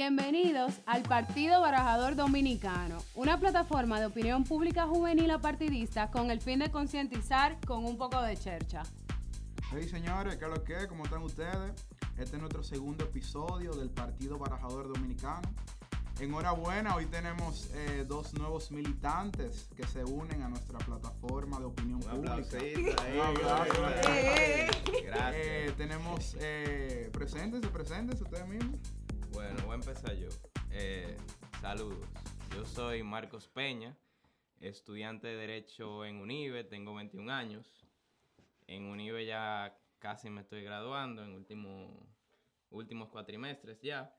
Bienvenidos al Partido Barajador Dominicano, una plataforma de opinión pública juvenil apartidista con el fin de concientizar con un poco de chercha. Hey señores, ¿qué es lo que? ¿Cómo están ustedes? Este es nuestro segundo episodio del Partido Barajador Dominicano. Enhorabuena, hoy tenemos eh, dos nuevos militantes que se unen a nuestra plataforma de opinión Un pública. ahí. Un aplauso. Eh. Gracias. Eh, tenemos, eh, preséntense, preséntense ustedes mismos. Bueno, voy a empezar yo. Eh, saludos. Yo soy Marcos Peña, estudiante de Derecho en UNIBE, tengo 21 años. En UNIBE ya casi me estoy graduando, en último, últimos cuatrimestres ya.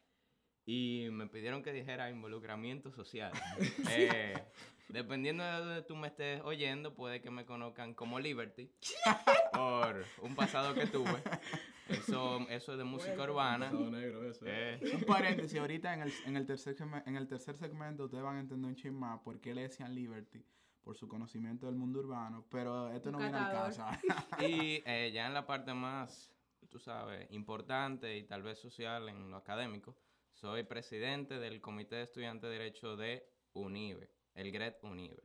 Y me pidieron que dijera involucramiento social. Eh, dependiendo de donde tú me estés oyendo, puede que me conozcan como Liberty por un pasado que tuve. Eso, eso es de música urbana. Eh, Un paréntesis, ahorita en el, en, el tercer, en el tercer segmento ustedes van a entender un chisme más por qué le decían Liberty, por su conocimiento del mundo urbano, pero esto no viene al caso. Y eh, ya en la parte más, tú sabes, importante y tal vez social en lo académico, soy presidente del Comité de Estudiantes de Derecho de UNIBE, el GRET UNIBE.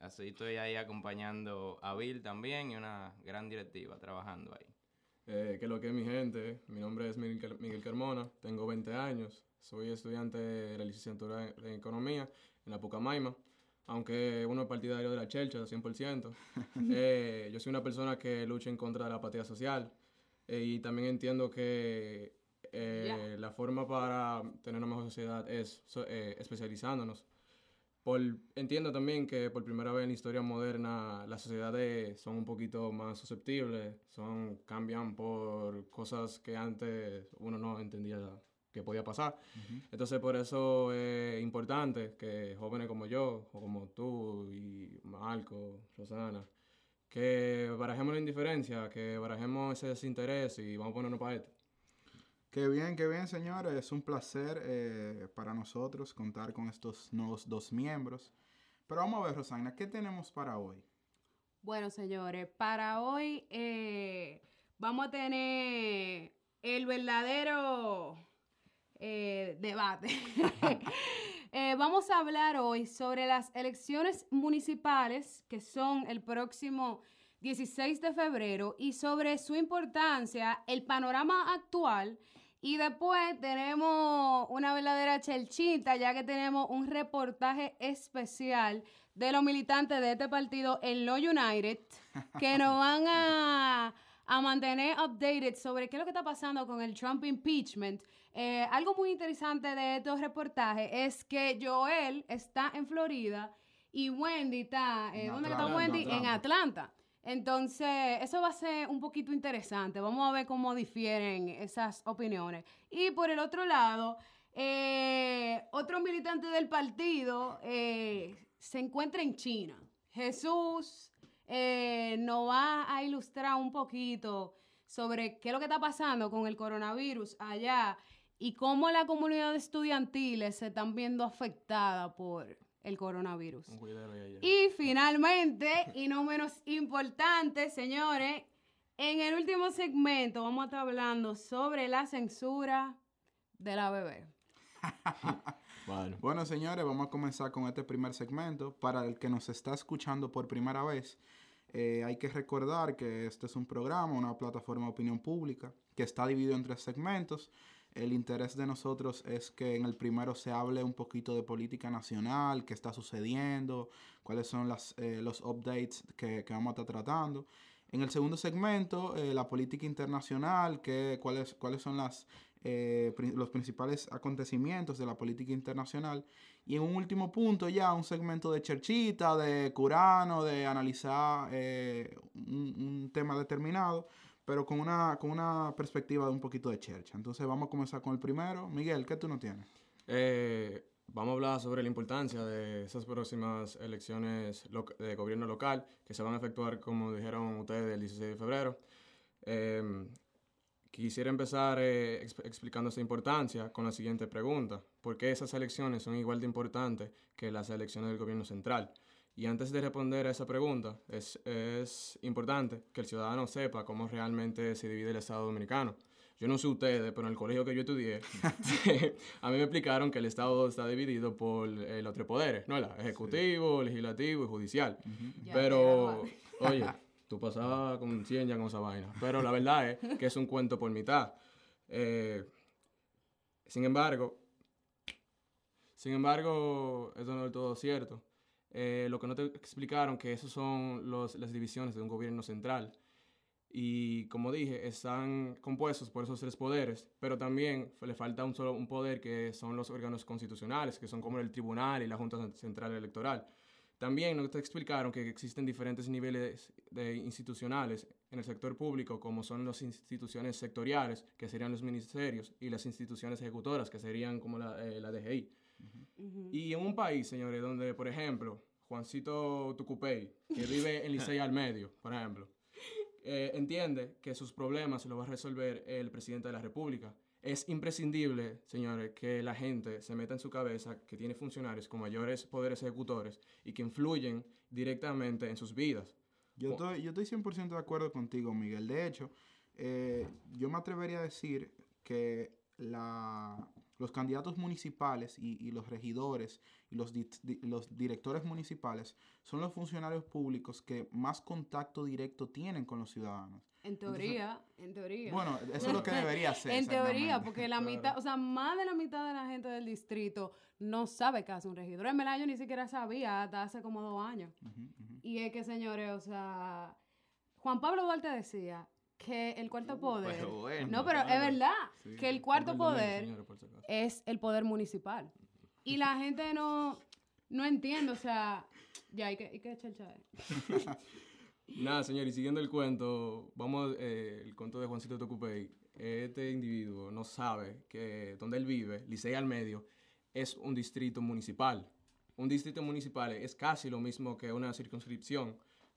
Así estoy ahí acompañando a Bill también y una gran directiva trabajando ahí. Eh, que lo que es mi gente, mi nombre es Miguel, Miguel Carmona, tengo 20 años, soy estudiante de la licenciatura en Economía en la Pucamaima, aunque uno es partidario de la chelcha, 100%. Eh, yo soy una persona que lucha en contra de la apatía social eh, y también entiendo que eh, la forma para tener una mejor sociedad es so- eh, especializándonos. Por, entiendo también que por primera vez en la historia moderna las sociedades son un poquito más susceptibles, son, cambian por cosas que antes uno no entendía que podía pasar. Entonces por eso es importante que jóvenes como yo, o como tú y Marco, Rosana, que barajemos la indiferencia, que barajemos ese desinterés y vamos a ponernos para esto. Qué bien, qué bien, señores. Es un placer eh, para nosotros contar con estos nuevos dos miembros. Pero vamos a ver, Rosana, ¿qué tenemos para hoy? Bueno, señores, para hoy eh, vamos a tener el verdadero eh, debate. Vamos a hablar hoy sobre las elecciones municipales que son el próximo 16 de febrero y sobre su importancia, el panorama actual. Y después tenemos una verdadera chelchita, ya que tenemos un reportaje especial de los militantes de este partido en Lo United, que nos van a, a mantener updated sobre qué es lo que está pasando con el Trump impeachment. Eh, algo muy interesante de estos reportajes es que Joel está en Florida y Wendy está, eh, En ¿dónde está Wendy? En Atlanta. Atlanta. Entonces, eso va a ser un poquito interesante. Vamos a ver cómo difieren esas opiniones. Y por el otro lado, eh, otro militante del partido eh, se encuentra en China. Jesús eh, nos va a ilustrar un poquito sobre qué es lo que está pasando con el coronavirus allá y cómo la comunidad estudiantil se están viendo afectada por el coronavirus. Y finalmente, y no menos importante, señores, en el último segmento vamos a estar hablando sobre la censura de la bebé. Bueno. Bueno, señores, vamos a comenzar con este primer segmento. Para el que nos está escuchando por primera vez, eh, hay que recordar que este es un programa, una plataforma de opinión pública, que está dividido en tres segmentos. El interés de nosotros es que en el primero se hable un poquito de política nacional, qué está sucediendo, cuáles son las, eh, los updates que, vamos a estar tratando. En el segundo segmento, eh, la política internacional, que, cuáles, cuáles son eh, los principales acontecimientos de la política internacional. Y en un último punto ya, un segmento de cherchita, de curano, de analizar eh, un tema determinado, pero con una, con una perspectiva de un poquito de chercha. Entonces vamos a comenzar con el primero. Miguel, ¿qué tú no tienes? Eh, vamos a hablar sobre la importancia de esas próximas elecciones de gobierno local que se van a efectuar, como dijeron ustedes, el 16 de febrero. Eh, quisiera empezar eh, exp- explicando esa importancia con la siguiente pregunta. ¿Por qué esas elecciones son igual de importantes que las elecciones del gobierno central? Y antes de responder a esa pregunta, es, es importante que el ciudadano sepa cómo realmente se divide el Estado dominicano. Yo no sé ustedes, pero en el colegio que yo estudié, a mí me explicaron que el Estado está dividido por eh, los tres poderes, ¿no? El ejecutivo, legislativo y judicial. Ya pero, oye, tú pasabas con 100 ya con esa vaina. Pero la verdad es que es un cuento por mitad. Eh, sin embargo, sin embargo, eso no es todo cierto. Eh, lo que no te explicaron que esos son los, las divisiones de un gobierno central. Y como dije, están compuestos por esos tres poderes, pero también le falta un solo un poder que son los órganos constitucionales, que son como el tribunal y la Junta Central Electoral. También no te explicaron que existen diferentes niveles de institucionales en el sector público, como son las instituciones sectoriales, que serían los ministerios, y las instituciones ejecutoras, que serían como la, eh, la DGI. Ujú. Y en un país, señores, donde, por ejemplo, Juancito Tucupey, que vive en Licey al medio, por ejemplo, eh, entiende que sus problemas los va a resolver el presidente de la República. Es imprescindible, señores, que la gente se meta en su cabeza que tiene funcionarios con mayores poderes ejecutores y que influyen directamente en sus vidas. Yo estoy, yo estoy 100% de acuerdo contigo, Miguel. De hecho, eh, yo me atrevería a decir que la, los candidatos municipales y, y los regidores y los, di- di- los directores municipales son los funcionarios públicos que más contacto directo tienen con los ciudadanos. En teoría, en teoría. Bueno, eso es lo que debería ser. en teoría, porque la Claro. mitad, o sea, más de la mitad de la gente del distrito no sabe qué hace un regidor. En verdad, yo ni siquiera sabía hasta hace como dos años. Y es que, señores, o sea, Juan Pablo Duarte decía que el cuarto poder. Pero bueno. no, pero es verdad Sí, que el cuarto poder es el poder municipal. Y la gente no, no entiende, o sea, ya hay que, hay que echar. Nada, señor, y siguiendo el cuento, vamos, eh, el cuento de Juancito Tocupey. Este individuo no sabe que donde él vive, Licey al medio, es un distrito municipal. Un distrito municipal es casi lo mismo que una circunscripción.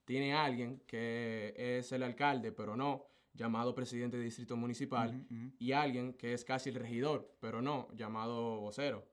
Tiene alguien que es el alcalde, pero no, llamado presidente de distrito municipal, y alguien que es casi el regidor, pero no, llamado vocero.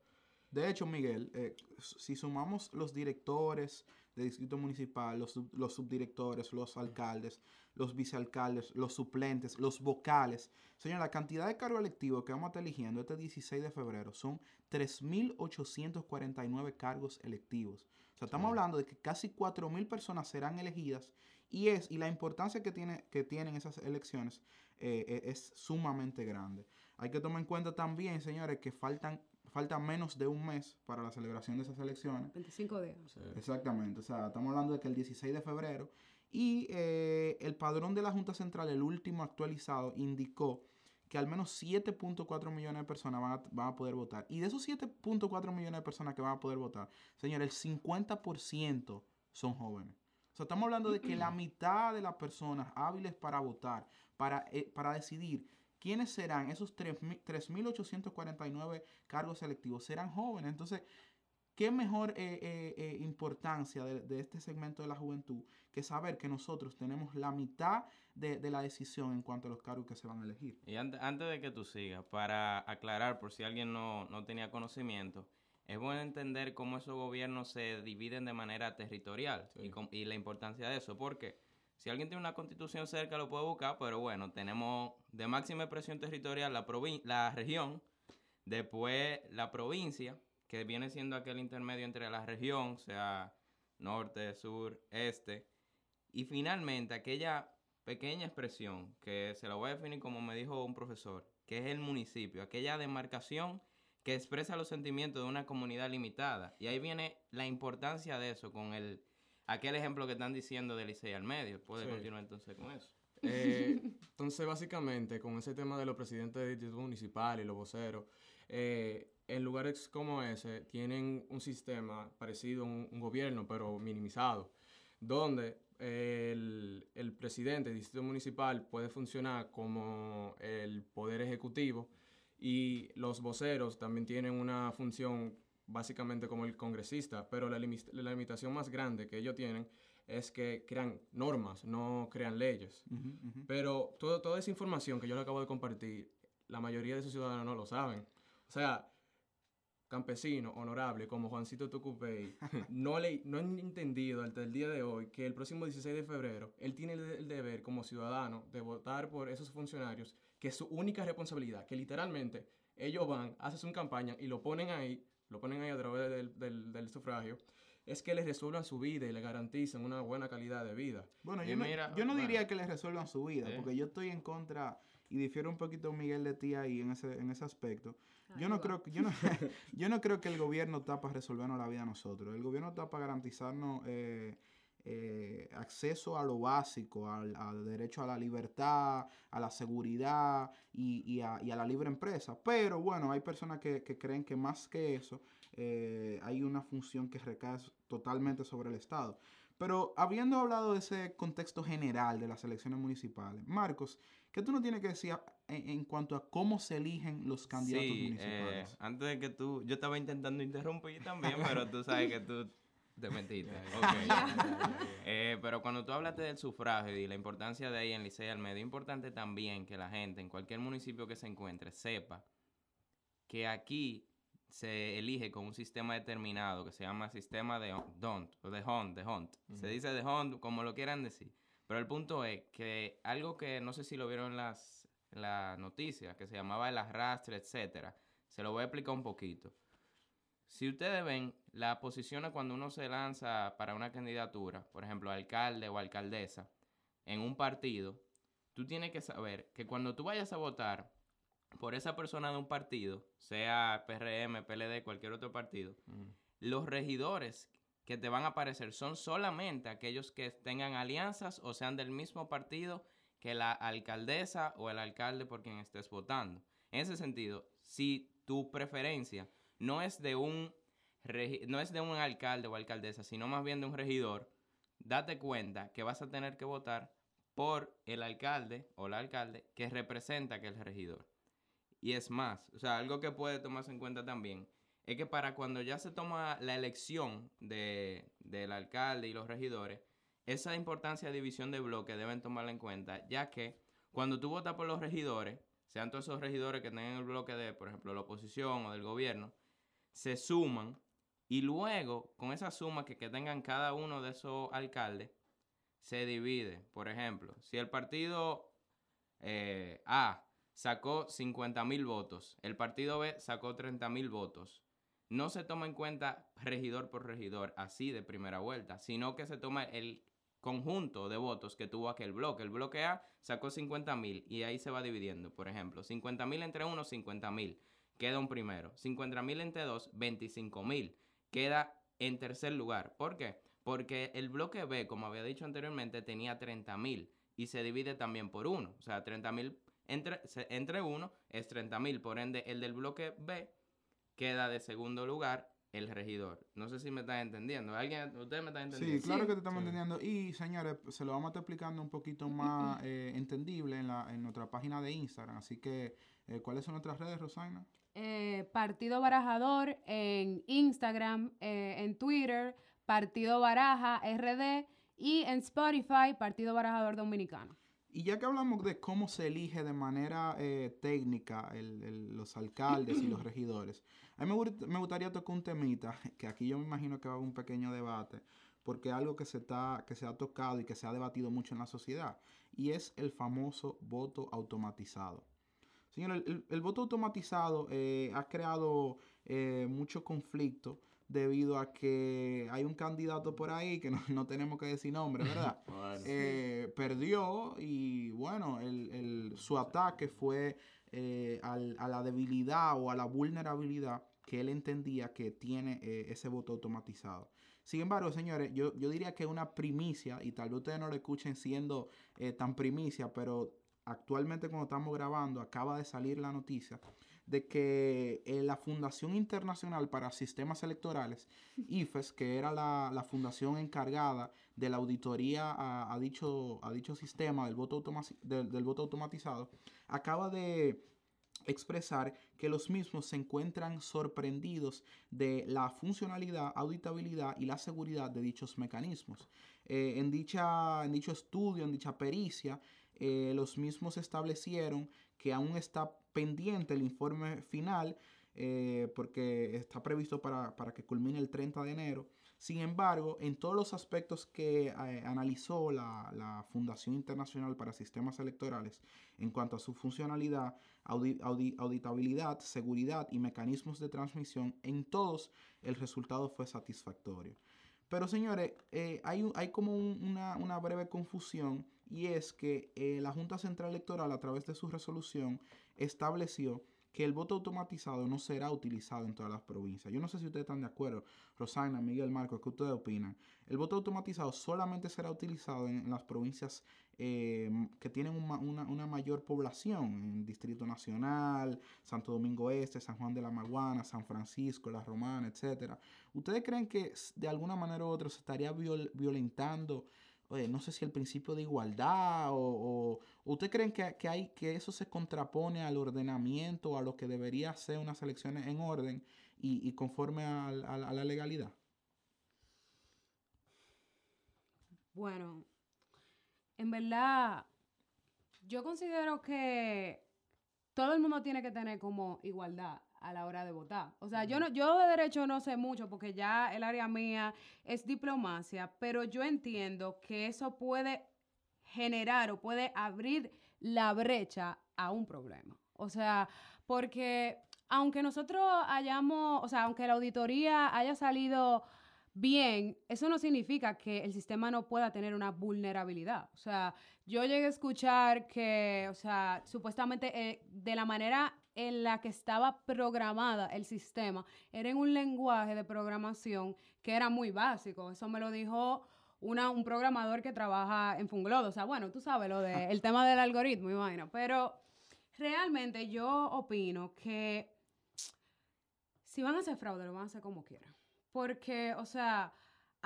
De hecho, Miguel, eh, si sumamos los directores de distrito municipal, los, los subdirectores, los alcaldes, los vicealcaldes, los suplentes, los vocales, señor, la cantidad de cargos electivos que vamos a estar eligiendo este 16 de febrero son 3.849 cargos electivos. O sea, estamos Sí. hablando de que casi 4.000 personas serán elegidas y es y la importancia que, tiene, que tienen esas elecciones eh, eh, es sumamente grande. Hay que tomar en cuenta también, señores, que faltan, falta menos de un mes para la celebración de esas elecciones. 25 días. Sea, Exactamente, o sea, estamos hablando de que el 16 de febrero y eh, el padrón de la Junta Central, el último actualizado, indicó que al menos 7.4 millones de personas van a, van a poder votar. Y de esos 7.4 millones de personas que van a poder votar, señor, el 50% son jóvenes. O sea, estamos hablando de que la mitad de las personas hábiles para votar, para, eh, para decidir quiénes serán esos 3.000 3.849 cargos selectivos, serán jóvenes. Entonces, ¿qué mejor eh, eh, eh, importancia de, de este segmento de la juventud que saber que nosotros tenemos la mitad de, de la decisión en cuanto a los cargos que se van a elegir? Y ante- antes de que tú sigas, para aclarar por si alguien no, no tenía conocimiento, es bueno entender cómo esos gobiernos se dividen de manera territorial Sí. y, la importancia de eso. Porque si alguien tiene una constitución cerca lo puede buscar, pero bueno, tenemos de máxima expresión territorial la, la región, después la provincia, que viene siendo aquel intermedio entre la región, o sea, norte, sur, este, y finalmente aquella pequeña expresión que se la voy a definir como me dijo un profesor, que es el municipio, aquella demarcación que expresa los sentimientos de una comunidad limitada. Y ahí viene la importancia de eso con el aquel ejemplo que están diciendo de Licey al medio. Puede Sí. continuar entonces con eso. Eh, entonces, básicamente, con ese tema de los presidentes de distrito municipal y los voceros, eh, en lugares como ese tienen un sistema parecido a un, un gobierno, pero minimizado, donde el, el presidente del distrito municipal puede funcionar como el poder ejecutivo y los voceros también tienen una función básicamente como el congresista, pero la, limi- la limitación más grande que ellos tienen es que crean normas, no crean leyes. Pero todo, toda esa información que yo le acabo de compartir, la mayoría de esos ciudadanos no lo saben. O sea, campesinos honorables como Juancito Tucupey no, le, no han entendido hasta el día de hoy que el próximo 16 de febrero él tiene el, el deber como ciudadano de votar por esos funcionarios, que es su única responsabilidad, que literalmente ellos van, hacen su campaña y lo ponen ahí, lo ponen ahí a través del, del, del sufragio, es que les resuelvan su vida y le garantizan una buena calidad de vida. Bueno, yo no, yo no bueno. diría que les resuelvan su vida, porque yo estoy en contra y difiero un poquito Miguel de ti ahí en ese, en ese aspecto. Yo no creo que yo no, yo no creo que el gobierno está para resolvernos la vida a nosotros. El gobierno está para garantizarnos eh, eh, acceso a lo básico, al, al derecho a la libertad, a la seguridad y, y a, y a la libre empresa. Pero bueno, hay personas que, que creen que más que eso eh, hay una función que recae totalmente sobre el Estado. Pero habiendo hablado de ese contexto general de las elecciones municipales, Marcos, ¿qué tú no tienes que decir en, en cuanto a cómo se eligen los candidatos Sí, eh, municipales? antes de que tú, yo estaba intentando interrumpir también, pero tú sabes que tú te mentiste. Ya, Ok. ya, ya, ya, ya. Eh, pero cuando tú hablaste del sufragio y la importancia de ahí en Licey al medio, es importante también que la gente en cualquier municipio que se encuentre sepa que aquí se elige con un sistema determinado que se llama sistema de DONT, o de HUNT, de HUNT. Se dice de HUNT como lo quieran decir. Pero el punto es que algo que no sé si lo vieron en las, en las noticias, que se llamaba el arrastre, etcétera, se lo voy a explicar un poquito. Si ustedes ven las posiciones cuando uno se lanza para una candidatura, por ejemplo, alcalde o alcaldesa, en un partido, tú tienes que saber que cuando tú vayas a votar por esa persona de un partido, sea PRM, PLD, cualquier otro partido, Mm. los regidores que te van a aparecer son solamente aquellos que tengan alianzas o sean del mismo partido que la alcaldesa o el alcalde por quien estés votando. En ese sentido, si tu preferencia no es de un no es de un alcalde o alcaldesa, sino más bien de un regidor, date cuenta que vas a tener que votar por el alcalde o la alcalde que representa que el regidor. Y es más, o sea, algo que puede tomarse en cuenta también es que para cuando ya se toma la elección de, del alcalde y los regidores, esa importancia de división de bloque deben tomarla en cuenta, ya que cuando tú votas por los regidores, sean todos esos regidores que tengan el bloque de, por ejemplo, la oposición o del gobierno, se suman y luego con esa suma que, tengan cada uno de esos alcaldes, se divide. Por ejemplo, si el partido eh, A sacó 50 mil votos, el partido B sacó 30 mil votos, no se toma en cuenta regidor por regidor así de primera vuelta, sino que se toma el conjunto de votos que tuvo aquel bloque. El bloque A sacó 50 mil y ahí se va dividiendo. Por ejemplo, 50 mil entre uno, 50 mil. Queda un primero. 50 mil entre dos, 25 mil. Queda en tercer lugar. ¿Por qué? Porque el bloque B, como había dicho anteriormente, tenía 30 mil y se divide también por uno. O sea, 30 mil entre, entre uno es 30 mil. Por ende, el del bloque B queda de segundo lugar el regidor. No sé si me están entendiendo. ¿Alguien, ¿Ustedes me están Sí, entendiendo? claro Sí. que te estamos Sí. entendiendo. Y señores, se lo vamos a estar explicando un poquito más eh, entendible en, la, en nuestra página de Instagram. Así que, eh, ¿cuáles son nuestras redes, Rosana? Eh, Partido Barajador en Instagram, eh, en Twitter, Partido Baraja RD y en Spotify, Partido Barajador Dominicano. Y ya que hablamos de cómo se elige de manera eh, técnica el- el- los alcaldes y los regidores, a mí me, gust- me gustaría tocar un temita, que aquí yo me imagino que va a haber un pequeño debate, porque es algo que se, está, que se ha tocado y que se ha debatido mucho en la sociedad, y es el famoso voto automatizado. Señor, el, el- el voto automatizado eh, ha creado eh, mucho conflicto debido a que hay un candidato por ahí que no, no tenemos que decir nombre, ¿verdad? Bueno. eh, perdió y bueno, el, el- su ataque fue eh, al- a la debilidad o a la vulnerabilidad que él entendía que tiene eh, ese voto automatizado. Sin embargo, señores, yo, yo diría que una primicia, y tal vez ustedes no lo escuchen siendo eh, tan primicia, pero actualmente cuando estamos grabando acaba de salir la noticia de que eh, la Fundación Internacional para Sistemas Electorales, IFES, que era la, la fundación encargada de la auditoría a, a dicho, a dicho sistema del voto, del, del voto automatizado, acaba de expresar que los mismos se encuentran sorprendidos de la funcionalidad, auditabilidad y la seguridad de dichos mecanismos. Eh, en, dicha, en dicho estudio, en dicha pericia, eh, los mismos establecieron que aún está pendiente el informe final eh, porque está previsto para, para, que culmine el 30 de enero. Sin embargo, en todos los aspectos que eh, analizó la, la, Fundación Internacional para Sistemas Electorales en cuanto a su funcionalidad, auditabilidad, seguridad y mecanismos de transmisión, en todos el resultado fue satisfactorio. Pero señores, eh, hay, hay, como una, una, breve confusión y es que la Junta Central Electoral a través de su resolución estableció que el voto automatizado no será utilizado en todas las provincias. Yo no sé si ustedes están de acuerdo. Rosana, Miguel, Marcos, ¿qué ustedes opinan? El voto automatizado solamente será utilizado en, las provincias eh, que tienen una, mayor población, en Distrito Nacional, Santo Domingo Este, San Juan de la Maguana, San Francisco, La Romana, etc. ¿Ustedes creen que de alguna manera u otra se estaría violentando no sé si el principio de igualdad o, ¿usted creen que, hay, que eso se contrapone al ordenamiento, a lo que debería ser unas elecciones en orden y, conforme a, la legalidad? Bueno, en verdad, yo considero que todo el mundo tiene que tener como igualdad a la hora de votar. O sea, yo no, yo de derecho no sé mucho porque ya el área mía es diplomacia, pero yo entiendo que eso puede generar o puede abrir la brecha a un problema. O sea, porque aunque nosotros hayamos, o sea, aunque la auditoría haya salido bien, eso no significa que el sistema no pueda tener una vulnerabilidad. O sea, yo llegué a escuchar que, o sea, supuestamente eh, de la manera en la que estaba programada el sistema era en un lenguaje de programación que era muy básico. Eso me lo dijo una, un programador que trabaja en Funglodo. O sea, bueno, tú sabes lo del el tema del algoritmo y vaina. Pero realmente yo opino que si van a hacer fraude, lo van a hacer como quieran. Porque, o sea,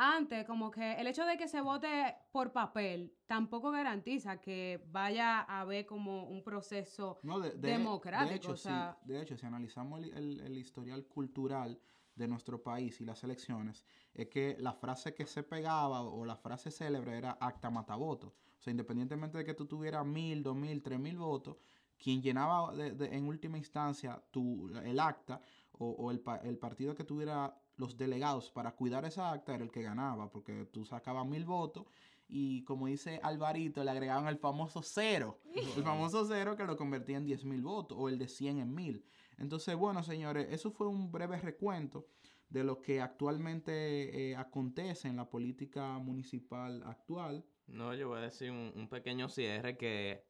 antes como que el hecho de que se vote por papel tampoco garantiza que vaya a haber como un proceso democrático. De hecho, si, de hecho, si analizamos el, historial cultural de nuestro país y las elecciones, es que la frase que se pegaba o la frase célebre era acta matavoto. O sea, independientemente de que tú tuvieras mil, dos mil, tres mil votos, quien llenaba en última instancia tu, el acta o, el, el partido que tuviera los delegados para cuidar esa acta era el que ganaba, porque tú sacabas mil votos y como dice Alvarito, le agregaban el famoso cero, el famoso cero que lo convertía en diez mil votos o el de 100 en mil. Entonces, bueno, señores, eso fue un breve recuento de lo que actualmente eh, acontece en la política municipal actual. No, yo voy a decir un, un pequeño cierre que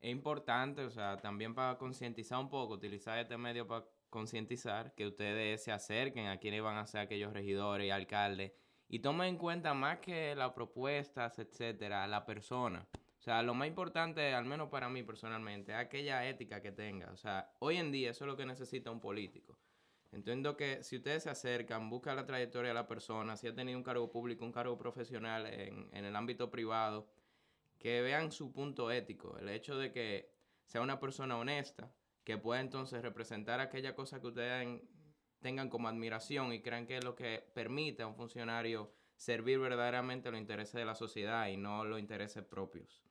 es importante, o sea, también para concientizar un poco, utilizar este medio para concientizar, que ustedes se acerquen a quienes van a ser aquellos regidores y alcaldes y tomen en cuenta más que las propuestas, etcétera, la persona. O sea, lo más importante, al menos para mí personalmente, es aquella ética que tenga. O sea, hoy en día eso es lo que necesita un político. Entiendo que si ustedes se acercan, buscan la trayectoria de la persona, si ha tenido un cargo público, un cargo profesional en, en el ámbito privado, que vean su punto ético, el hecho de que sea una persona honesta, que pueda entonces representar aquella cosa que ustedes tengan como admiración y crean que es lo que permite a un funcionario servir verdaderamente los intereses de la sociedad y no los intereses propios.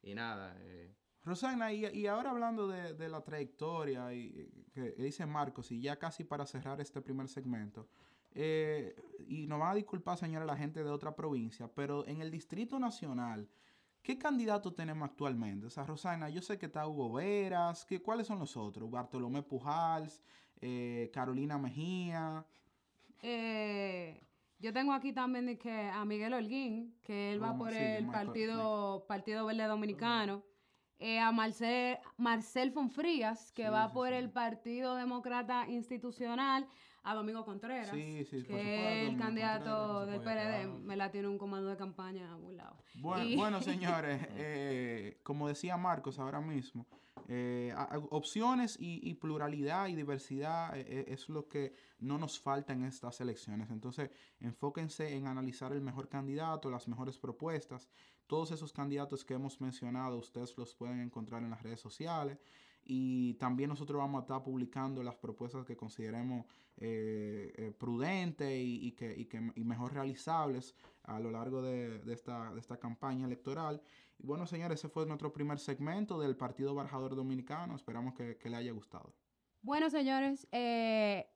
Y nada. Eh. Rosana, y, ahora hablando de, la trayectoria y, que dice Marcos, y ya casi para cerrar este primer segmento, eh, y nos van a disculpar, señora, la gente de otra provincia, pero en el Distrito Nacional, ¿Qué candidato tenemos actualmente? O sea, Rosana, yo sé que está Hugo Veras. ¿qué, ¿Cuáles son los otros? Bartolomé Pujals, eh, Carolina Mejía. Eh, yo tengo aquí también que a Miguel Holguín, que él va por el partido, partido Verde Dominicano. Eh, a Marcel, Marcel Fonfrías, que va por el Partido Demócrata Institucional a Domingo Contreras, que es el candidato del PRD, me la tiene un comando de campaña a un lado. Bueno, señores, eh, como decía Marcos ahora mismo, eh, opciones y, pluralidad y diversidad eh, es lo que no nos falta en estas elecciones. Entonces, enfóquense en analizar el mejor candidato, las mejores propuestas. Todos esos candidatos que hemos mencionado, ustedes los pueden encontrar en las redes sociales. Y también nosotros vamos a estar publicando las propuestas que consideremos eh, eh, prudentes y, que, y, que, mejor realizables a lo largo de, de, esta, de esta campaña electoral. Y bueno, señores, ese fue nuestro primer segmento del Partido Barajador Dominicano. Esperamos que, que le haya gustado. Bueno, señores, eh,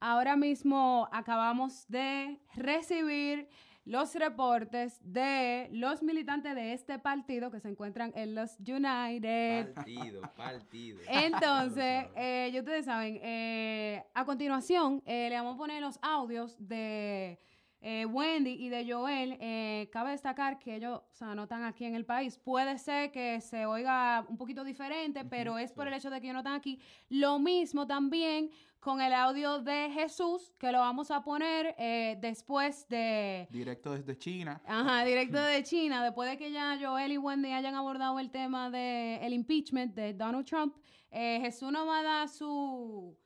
ahora mismo acabamos de recibir los reportes de los militantes de este partido que se encuentran en los United. Partido, partido. Entonces, eh, ya ustedes saben, eh, a continuación eh, le vamos a poner los audios de eh, Wendy y de Joel. Eh, cabe destacar que ellos o sea, no están aquí en el país. Puede ser que se oiga un poquito diferente, pero es por el hecho de que ellos no están aquí. Lo mismo también con el audio de Jesús, que lo vamos a poner eh, después de... Directo desde China. Ajá, directo de China, después de que ya Joel y Wendy hayan abordado el tema del impeachment de Donald Trump, eh, Jesús nos va a dar su,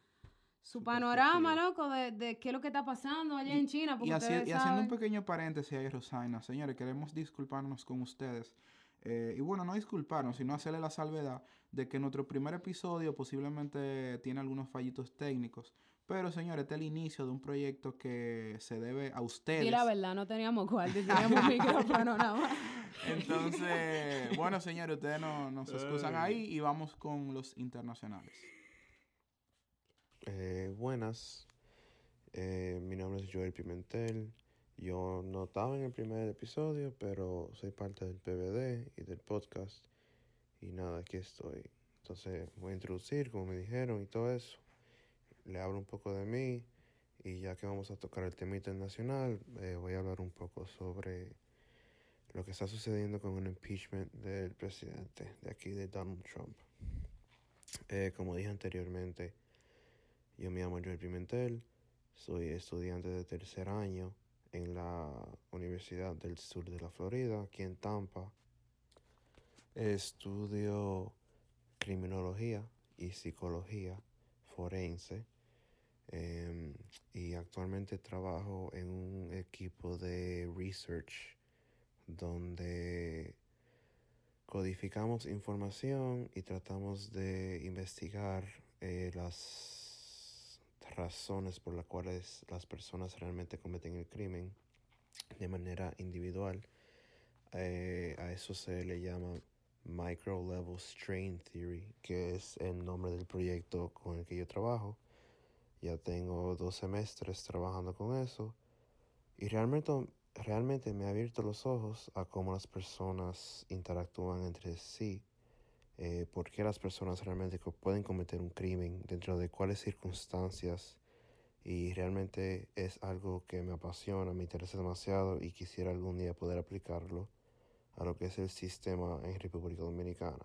su, panorama, loco, de, de qué es lo que está pasando allá Y- en China. Y, haciendo un pequeño paréntesis ahí, Rosaina, señores, queremos disculparnos con ustedes. Eh, y bueno, no disculparnos, sino hacerle la salvedad de que nuestro primer episodio posiblemente tiene algunos fallitos técnicos. Pero, señores, este es el inicio de un proyecto que se debe a ustedes. Y la verdad, no teníamos cuarto, teníamos micrófono nada más. Entonces, bueno, señores, ustedes no, nos excusan ahí y vamos con los internacionales. Eh, buenas, Eh, mi nombre es Joel Pimentel. Yo no estaba en el primer episodio, pero soy parte del PBD y del podcast. Y nada, aquí estoy. Entonces voy a introducir, como me dijeron, y todo eso. Le hablo un poco de mí. Y ya que vamos a tocar el tema internacional, eh, voy a hablar un poco sobre lo que está sucediendo con el impeachment del presidente de aquí, de Donald Trump. Eh, como dije anteriormente, yo me llamo Joel Pimentel, soy estudiante de tercer año en la Universidad del Sur de la Florida, aquí en Tampa. Estudio criminología y psicología forense em, y actualmente trabajo en un equipo de research donde codificamos información y tratamos de investigar eh, las razones por las cuales las personas realmente cometen el crimen de manera individual. Eh, a eso se le llama Micro Level Strain Theory, que es el nombre del proyecto con el que yo trabajo. Ya tengo dos semestres trabajando con eso y realmente, realmente me ha abierto los ojos a cómo las personas interactúan entre sí eh, por qué las personas realmente pueden cometer un crimen, dentro de cuáles circunstancias. Y realmente es algo que me apasiona, me interesa demasiado y quisiera algún día poder aplicarlo a lo que es el sistema en República Dominicana.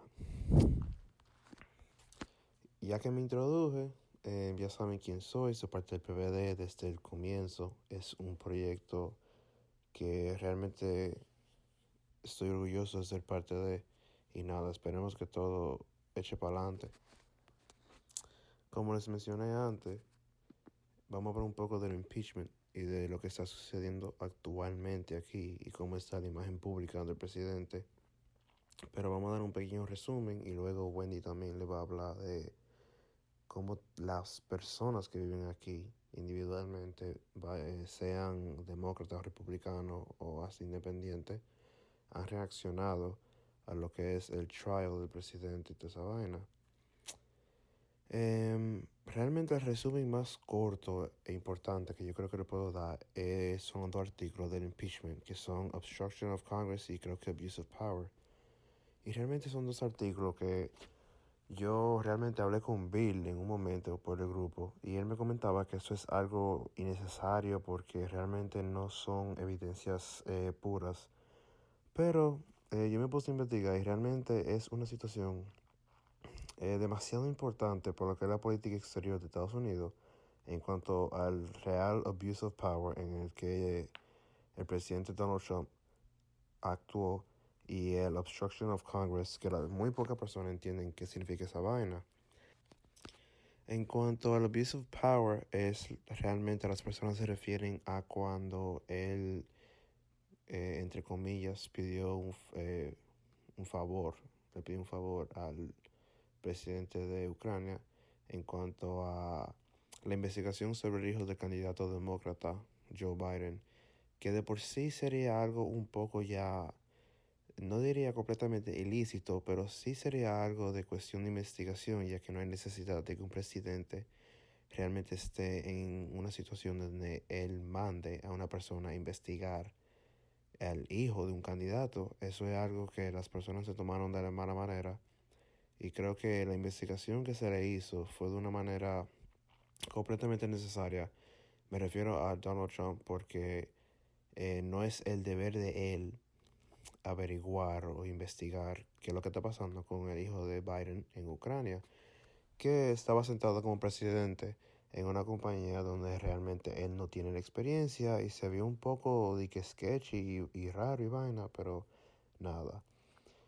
Ya que me introduje, eh, ya saben quién soy, soy parte del PBD desde el comienzo. Es un proyecto que realmente estoy orgulloso de ser parte de. Y nada, esperemos que todo eche para adelante. Como les mencioné antes, vamos a hablar un poco del impeachment y de lo que está sucediendo actualmente aquí y cómo está la imagen pública del presidente. Pero vamos a dar un pequeño resumen y luego Wendy también le va a hablar de cómo las personas que viven aquí individualmente, eh, sean demócratas, republicanos o hasta independientes, han reaccionado a lo que es el trial del presidente y toda esa vaina. Em, realmente el resumen más corto e importante que yo creo que le puedo dar eh, son dos artículos del impeachment, que son Obstruction of Congress y creo que Abuse of Power. Y realmente son dos artículos que yo realmente hablé con Bill en un momento por el grupo y él me comentaba que eso es algo innecesario porque realmente no son evidencias eh, puras. Pero eh, yo me puse a investigar y realmente es una situación demasiado importante por lo que es la política exterior de Estados Unidos en cuanto al real abuse of power en el que el presidente Donald Trump actuó y el obstruction of Congress, que muy pocas personas entienden qué significa esa vaina. En cuanto al abuse of power, es realmente las personas se refieren a cuando él, eh, entre comillas, pidió un, eh, un favor, le pidió un favor al presidente de Ucrania en cuanto a la investigación sobre el hijo del candidato demócrata Joe Biden, que de por sí sería algo un poco ya no diría completamente ilícito, pero sí sería algo de cuestión de investigación, ya que no hay necesidad de que un presidente realmente esté en una situación donde él mande a una persona a investigar al hijo de un candidato. Eso es algo que las personas se tomaron de la mala manera y creo que la investigación que se le hizo fue de una manera completamente necesaria. Me refiero a Donald Trump porque eh, no es el deber de él averiguar o investigar qué es lo que está pasando con el hijo de Biden en Ucrania, que estaba sentado como presidente en una compañía donde realmente él no tiene la experiencia y se vio un poco de que sketchy y, y raro y vaina, pero nada.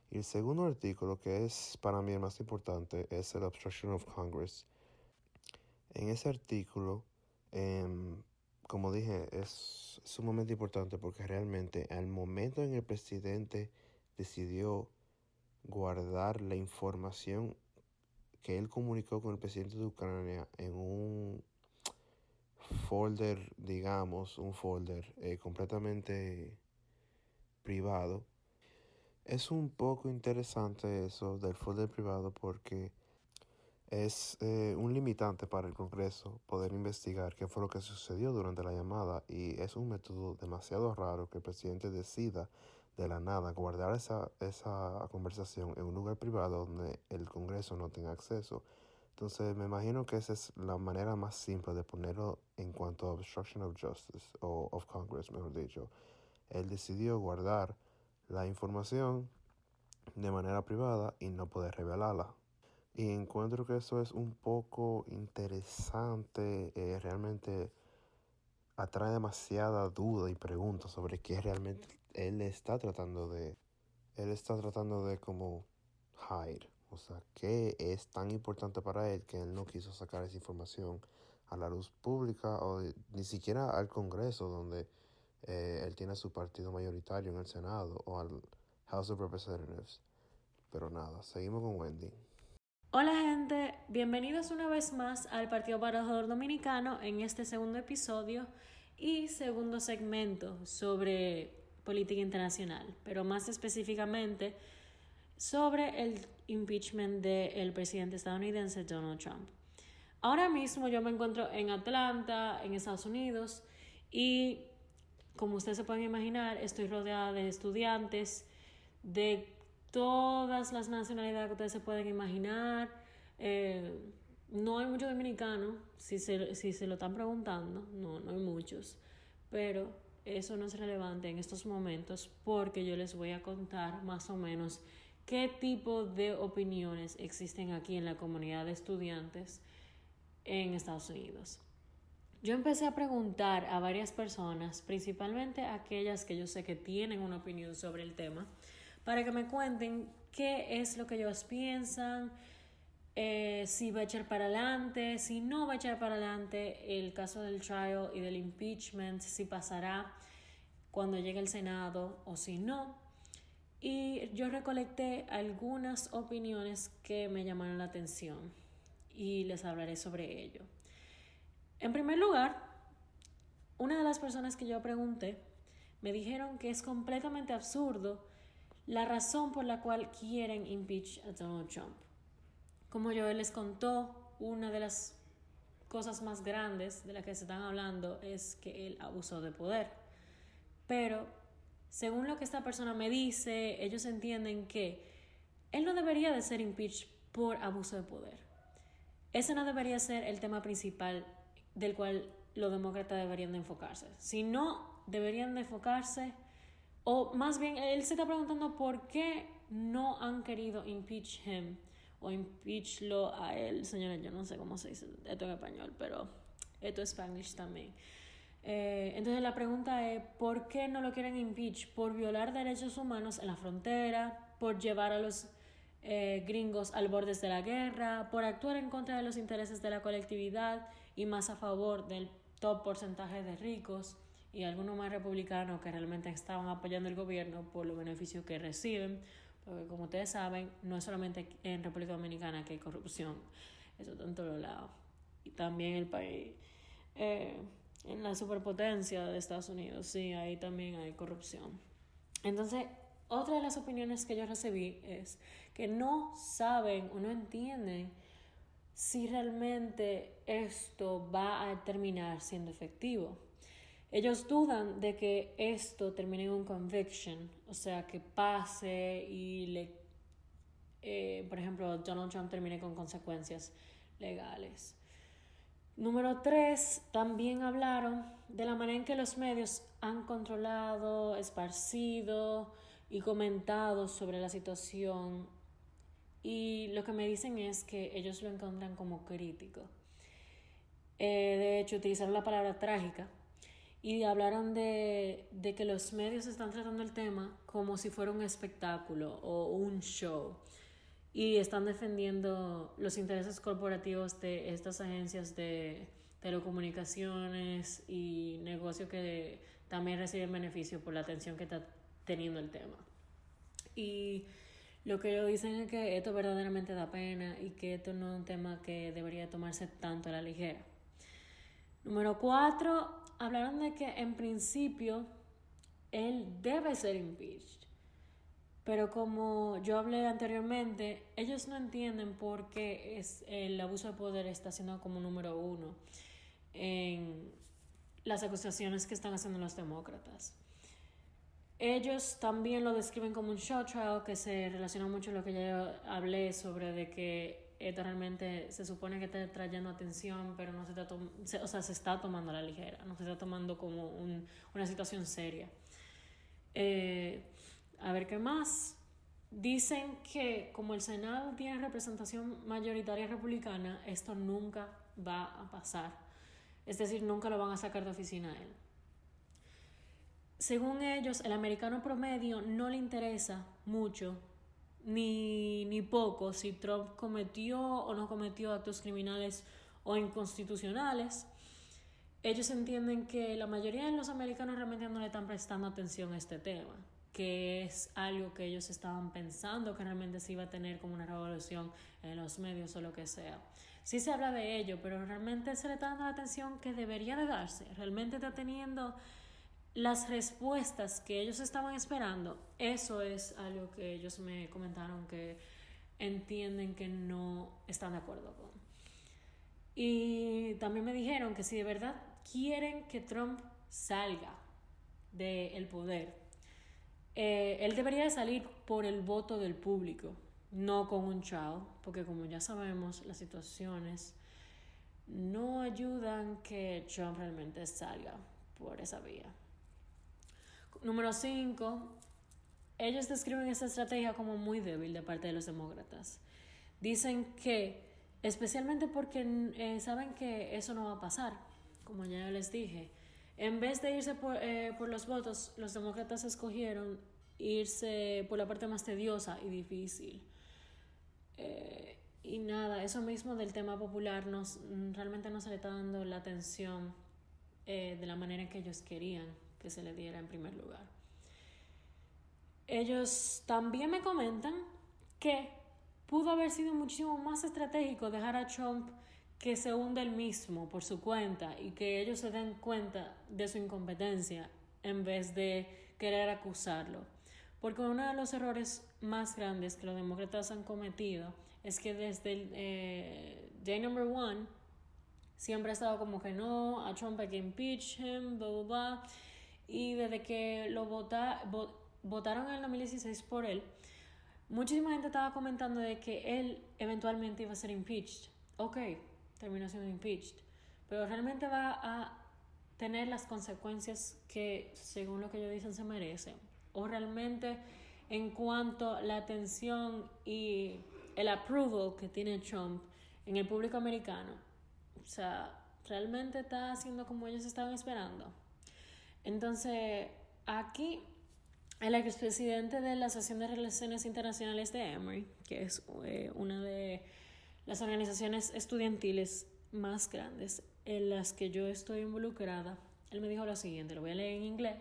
Y el segundo artículo, que es para mí el más importante, es el Obstruction of Congress. En ese artículo, em, como dije, es sumamente importante porque realmente al momento en el presidente decidió guardar la información que él comunicó con el presidente de Ucrania en un folder, digamos, un folder eh, completamente privado. Es un poco interesante eso del folder privado porque es eh, un limitante para el Congreso poder investigar qué fue lo que sucedió durante la llamada y es un método demasiado raro que el presidente decida de la nada guardar esa, esa conversación en un lugar privado donde el Congreso no tenga acceso. Entonces me imagino que esa es la manera más simple de ponerlo en cuanto a obstruction of justice o of Congress, mejor dicho. Él decidió guardar la información de manera privada y no poder revelarla. Y encuentro que eso es un poco interesante, eh, realmente atrae demasiada duda y preguntas sobre qué realmente él está tratando de, él está tratando de como hide, o sea, qué es tan importante para él que él no quiso sacar esa información a la luz pública o ni siquiera al Congreso donde eh, él tiene su partido mayoritario en el Senado o al House of Representatives. Pero nada, seguimos con Wendy. Hola gente, bienvenidos una vez más al Partido Parador Dominicano en este segundo episodio y segundo segmento sobre política internacional, pero más específicamente sobre el impeachment del presidente estadounidense Donald Trump. Ahora mismo yo me encuentro en Atlanta, en Estados Unidos, y como ustedes se pueden imaginar, estoy rodeada de estudiantes de todas las nacionalidades que ustedes se pueden imaginar. Eh, no hay muchos dominicanos, si se, si se lo están preguntando, no, no hay muchos, pero eso no es relevante en estos momentos porque yo les voy a contar más o menos qué tipo de opiniones existen aquí en la comunidad de estudiantes en Estados Unidos. Yo empecé a preguntar a varias personas, principalmente aquellas que yo sé que tienen una opinión sobre el tema, para que me cuenten qué es lo que ellos piensan, eh, si va a echar para adelante, si no va a echar para adelante el caso del trial y del impeachment, si pasará cuando llegue el Senado o si no. Y yo recolecté algunas opiniones que me llamaron la atención y les hablaré sobre ello. En primer lugar, una de las personas que yo pregunté me dijeron que es completamente absurdo la razón por la cual quieren impeach a Donald Trump. Como yo les contó, una de las cosas más grandes de las que se están hablando es que él abusó de poder. Pero, según lo que esta persona me dice, ellos entienden que él no debería de ser impeached por abuso de poder. Ese no debería ser el tema principal del cual los demócratas deberían de enfocarse. Si no, deberían de enfocarse o más bien, él se está preguntando por qué no han querido impeach him o impeachlo a él. Señores, yo no sé cómo se dice esto en español, pero esto es Spanish también. Eh, entonces la pregunta es, ¿por qué no lo quieren impeach? ¿Por violar derechos humanos en la frontera? ¿Por llevar a los eh, gringos al borde de la guerra? ¿Por actuar en contra de los intereses de la colectividad y más a favor del top porcentaje de ricos? y algunos más republicanos que realmente estaban apoyando el gobierno por los beneficios que reciben, porque como ustedes saben, no es solamente en República Dominicana que hay corrupción, eso está en todos lados. Y también el país, eh, en la superpotencia de Estados Unidos, sí, ahí también hay corrupción. Entonces, otra de las opiniones que yo recibí es que no saben o no entienden si realmente esto va a terminar siendo efectivo. Ellos dudan de que esto termine en un conviction, o sea, que pase y le, eh, por ejemplo, Donald Trump termine con consecuencias legales. Número tres, también hablaron de la manera en que los medios han controlado, esparcido y comentado sobre la situación y lo que me dicen es que ellos lo encuentran como crítico. Eh, de hecho, utilizaron la palabra trágica y hablaron de, de, que los medios están tratando el tema como si fuera un espectáculo o un show y están defendiendo los intereses corporativos de estas agencias de telecomunicaciones y negocios que también reciben beneficio por la atención que está teniendo el tema. Y lo que ellos dicen es que esto verdaderamente da pena y que esto no es un tema que debería tomarse tanto a la ligera. Número cuatro, hablaron de que en principio él debe ser impeached. Pero como yo hablé anteriormente, ellos no entienden por qué es el abuso de poder está siendo como número uno en las acusaciones que están haciendo los demócratas. Ellos también lo describen como un show trial que se relaciona mucho con lo que ya hablé sobre de que esto realmente se supone que está trayendo atención, pero no se está, o sea, se está tomando a la ligera, no se está tomando como un, una situación seria. Eh, a ver qué más. Dicen que como el Senado tiene representación mayoritaria republicana, esto nunca va a pasar. Es decir, nunca lo van a sacar de oficina a él. Según ellos, el americano promedio no le interesa mucho ni, ni poco si Trump cometió o no cometió actos criminales o inconstitucionales. Ellos entienden que la mayoría de los americanos realmente no le están prestando atención a este tema, que es algo que ellos estaban pensando que realmente se iba a tener como una revolución en los medios o lo que sea. Sí se habla de ello, pero realmente se le está dando la atención que debería de darse. Realmente está teniendo las respuestas que ellos estaban esperando, eso es algo que ellos me comentaron que entienden que no están de acuerdo con. Y también me dijeron que si de verdad quieren que Trump salga del poder, eh, él debería salir por el voto del público, no con un chao, porque como ya sabemos, las situaciones no ayudan que Trump realmente salga por esa vía. Número 5. Ellos describen esta estrategia como muy débil de parte de los demócratas. Dicen que, especialmente porque eh, saben que eso no va a pasar, como ya les dije, en vez de irse por, eh, los votos, los demócratas escogieron irse por la parte más tediosa y difícil. Eh, y nada, eso mismo del tema popular nos, realmente no se le está dando la atención de la manera que ellos querían que se le diera en primer lugar. Ellos también me comentan que pudo haber sido muchísimo más estratégico dejar a Trump que se hunde el mismo por su cuenta y que ellos se den cuenta de su incompetencia en vez de querer acusarlo. Porque uno de los errores más grandes que los demócratas han cometido es que desde el eh, day number one siempre ha estado como que no, a Trump hay que impeach him, blah, blah, blah. Y desde que lo vota, votaron en el 2016 por él, muchísima gente estaba comentando de que él eventualmente iba a ser impeached. Ok, terminó siendo impeached. Pero realmente va a tener las consecuencias que, según lo que ellos dicen, se merecen. O realmente, en cuanto a la atención y el approval que tiene Trump en el público americano, o sea, realmente está haciendo como ellos estaban esperando. Entonces, aquí el expresidente de la Asociación de Relaciones Internacionales de Emory, que es eh, una de las organizaciones estudiantiles más grandes en las que yo estoy involucrada, él me dijo lo siguiente, lo voy a leer en inglés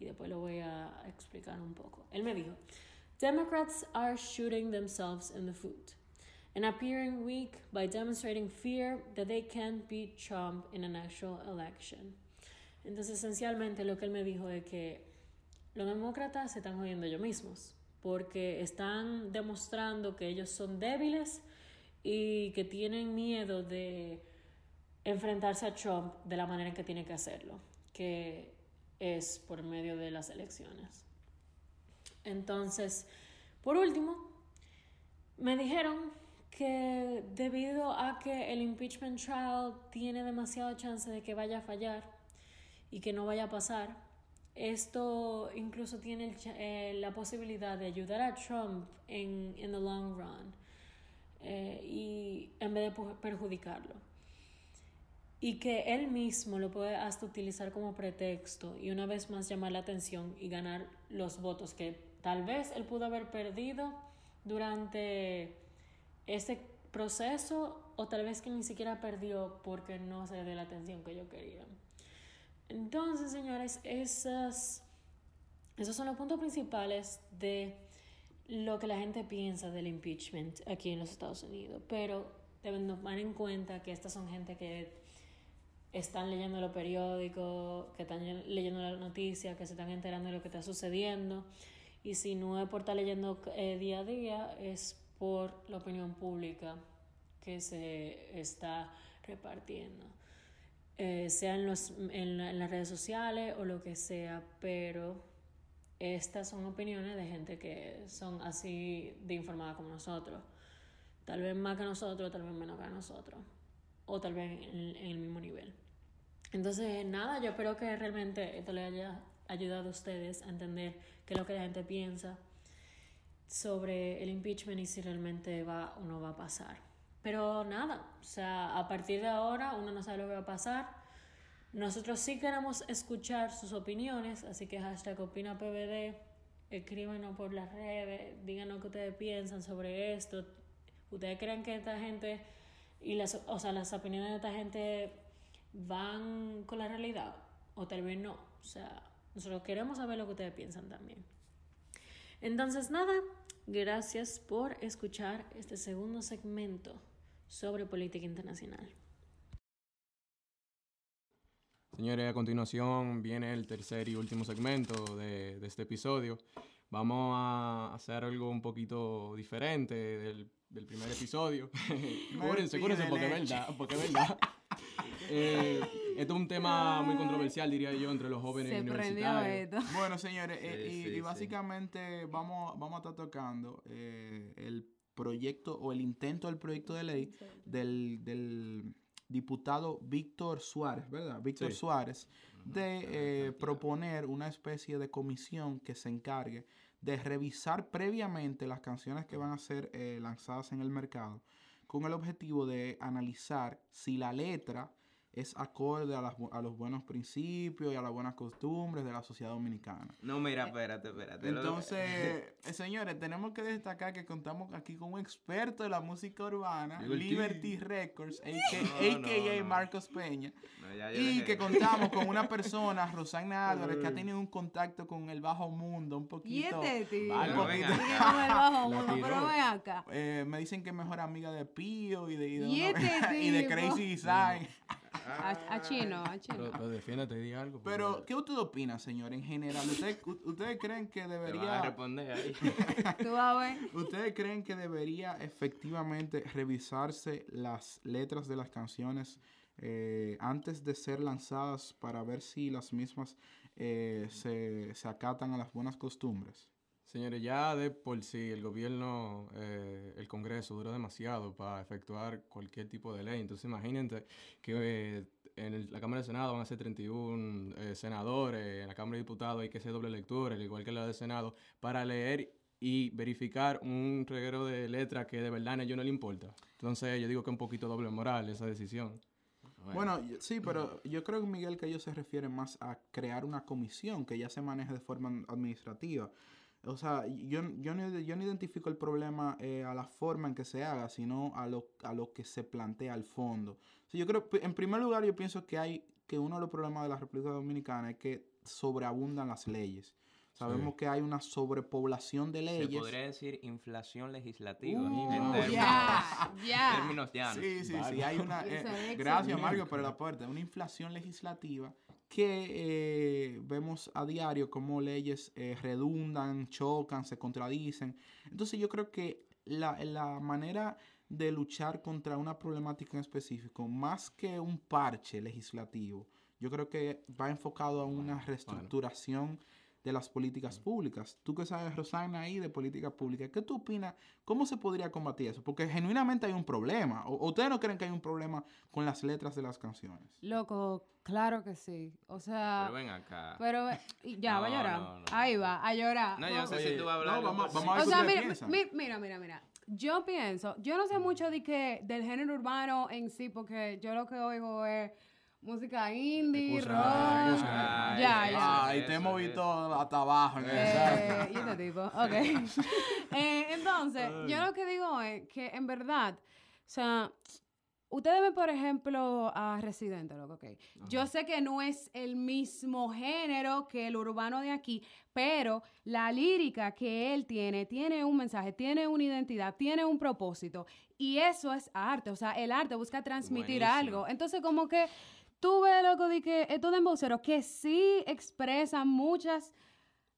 y después lo voy a explicar un poco. Él me dijo, Democrats are shooting themselves in the foot and appearing weak by demonstrating fear that they can't beat Trump in an actual election. Entonces, esencialmente lo que él me dijo es que los demócratas se están jodiendo ellos mismos, porque están demostrando que ellos son débiles y que tienen miedo de enfrentarse a Trump de la manera en que tiene que hacerlo, que es por medio de las elecciones. Entonces, por último, me dijeron que debido a que el impeachment trial tiene demasiada chance de que vaya a fallar y que no vaya a pasar, esto incluso tiene eh, la posibilidad de ayudar a Trump en in the long run eh, y en vez de perjudicarlo y que él mismo lo puede hasta utilizar como pretexto y una vez más llamar la atención y ganar los votos que tal vez él pudo haber perdido durante ese proceso o tal vez que ni siquiera perdió porque no se dio la atención que yo quería. Entonces, señores, esas, esos son los puntos principales de lo que la gente piensa del impeachment aquí en los Estados Unidos. Pero deben tomar en cuenta que estas son gente que están leyendo los periódicos, que están leyendo la noticia, que se están enterando de lo que está sucediendo. Y si no es por estar leyendo eh, día a día, es por la opinión pública que se está repartiendo. Eh, sea en, los, en, las redes sociales o lo que sea, pero estas son opiniones de gente que son así de informada como nosotros. Tal vez más que nosotros, tal vez menos que nosotros. O tal vez en, el mismo nivel. Entonces, nada, yo espero que realmente esto le haya ayudado a ustedes a entender qué es lo que la gente piensa sobre el impeachment y si realmente va o no va a pasar. Pero nada, o sea, a partir de ahora uno no sabe lo que va a pasar. Nosotros sí queremos escuchar sus opiniones, así que hashtag OpinaPBD, escríbanos por las redes, díganos qué ustedes piensan sobre esto. ¿Ustedes creen que esta gente y las, o sea, las opiniones de esta gente van con la realidad? O tal vez no. O sea, nosotros queremos saber lo que ustedes piensan también. Entonces, nada, gracias por escuchar este segundo segmento sobre política internacional. Señores, a continuación viene el tercer y último segmento de, este episodio. Vamos a hacer algo un poquito diferente del, primer episodio. cúrense, cúrense, porque es verdad, porque es verdad. Eh, esto es un tema muy controversial, diría yo, entre los jóvenes Se universitarios. Bueno, señores, eh, y, básicamente vamos, vamos a estar tocando eh, el proyecto o el intento del proyecto de ley del, diputado Víctor Suárez, ¿verdad? Víctor Suárez, de proponer una especie de comisión que se encargue de revisar previamente las canciones que van a ser lanzadas en el mercado con el objetivo de analizar si la letra es acorde a, a, los buenos principios y a las buenas costumbres de la sociedad dominicana. No, mira, eh, espérate, espérate. Entonces, eh, señores, tenemos que destacar que contamos aquí con un experto de la música urbana, Liberty, Records, a.k.a. Marcos Peña, y que contamos con una persona, Rosana Álvarez, que ha tenido un contacto con el bajo mundo un poquito. ¿Y este tío? con el bajo mundo, pero ven acá. Eh, me dicen que es mejor amiga de Pío y de, y de, ¿Y este y de Crazy Design. A, chino, a chino. Pero, pero defiéndete, di algo. Pero, ¿qué usted opina, señor, en general? ¿Ustedes, ¿ustedes creen que debería... a responder ahí. ¿Tú vas a ver? ¿Ustedes creen que debería efectivamente revisarse las letras de las canciones eh, antes de ser lanzadas para ver si las mismas eh, se, se acatan a las buenas costumbres? Señores, ya de por sí el gobierno, eh, el Congreso duró demasiado para efectuar cualquier tipo de ley. Entonces imagínense que eh, en la Cámara de Senado van a ser 31 eh, senadores, en la Cámara de Diputados hay que hacer doble lectura, al igual que la de Senado, para leer y verificar un reguero de letras que de verdad a ellos no le importa. Entonces yo digo que es un poquito doble moral esa decisión. Bueno, sí, pero yo creo, Miguel, que ellos se refieren más a crear una comisión que ya se maneje de forma administrativa. O sea, yo, yo, no, yo no identifico el problema eh, a la forma en que se haga, sino a lo, a lo que se plantea al fondo. yo creo, en primer lugar, yo pienso que hay que uno de los problemas de la República Dominicana es que sobreabundan las leyes. Sabemos que hay una sobrepoblación de leyes. Se podría decir inflación legislativa. Uh, en términos, llanos. Sí, sí, sí. Hay una, eh, gracias, Mario, por el aporte. Una inflación legislativa que eh, vemos a diario cómo leyes eh, redundan, chocan, se contradicen. Entonces yo creo que la, la manera de luchar contra una problemática en específico, más que un parche legislativo, yo creo que va enfocado a una reestructuración de las políticas públicas. Tú que sabes, Rosana, ahí de políticas públicas, ¿qué tú opinas? ¿Cómo se podría combatir eso? Porque genuinamente hay un problema. ¿O o ustedes no creen que hay un problema con las letras de las canciones? Loco, claro que sí. O sea, Pero ven acá. pero ya va a No, llorar. no, no. Ahí va, a llorar. No, yo Vamos- sé si tú vas a hablar. no, vamos- vamos a ver O qué sea, mira, piensan. mira, mira, mira. Yo pienso, yo no sé mucho de que del género urbano en sí, porque yo lo que oigo es música indie, Excusa, rock. Ya, ya. Ay, eso, te hemos visto hasta abajo en Eh, y este tipo, ok. Eh, entonces, yo lo que digo es que en verdad, o sea, ustedes ven, por ejemplo, a Residente, loco, ok. Yo sé que no es el mismo género que el urbano de aquí, pero la lírica que él tiene, tiene un mensaje, tiene una identidad, tiene un propósito. Y eso es arte, o sea, el arte busca transmitir Buenísimo. algo. Entonces, como que tú ves, loco, de que estos demboceros que sí expresan muchas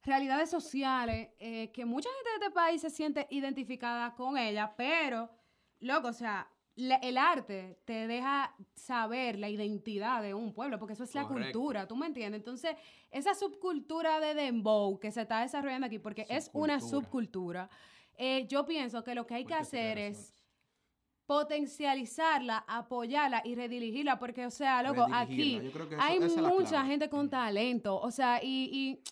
realidades sociales eh, que mucha gente de este país se siente identificada con ella, pero, loco, o sea, la- el arte te deja saber la identidad de un pueblo, porque eso es la cultura, ¿tú me entiendes? Entonces, esa subcultura de dembow que se está desarrollando aquí, porque es una Subcultura. eh, yo pienso que lo que hay que hacer es. Potencializarla, apoyarla y redirigirla, porque, o sea, loco, aquí eso- hay mucha gente con talento, o sea, y, y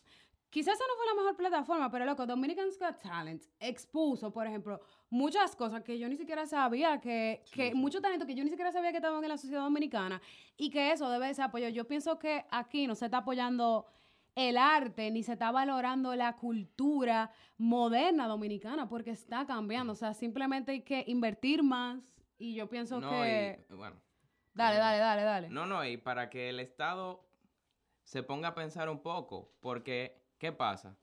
quizás esa no fue la mejor plataforma, pero loco, Dominican's Got Talent expuso, por ejemplo, muchas cosas que yo ni siquiera sabía, que, que mucho talento que yo ni siquiera sabía que estaban en la sociedad dominicana, y que eso debe de ser apoyo. Yo pienso que aquí no se está apoyando el arte, ni se está valorando la cultura moderna dominicana, porque está cambiando, o sea, simplemente hay que invertir más, y yo pienso No, que... y, bueno. Dale, dale, dale, dale. No, no, y para que el Estado se ponga a pensar un poco, porque, ¿qué pasa?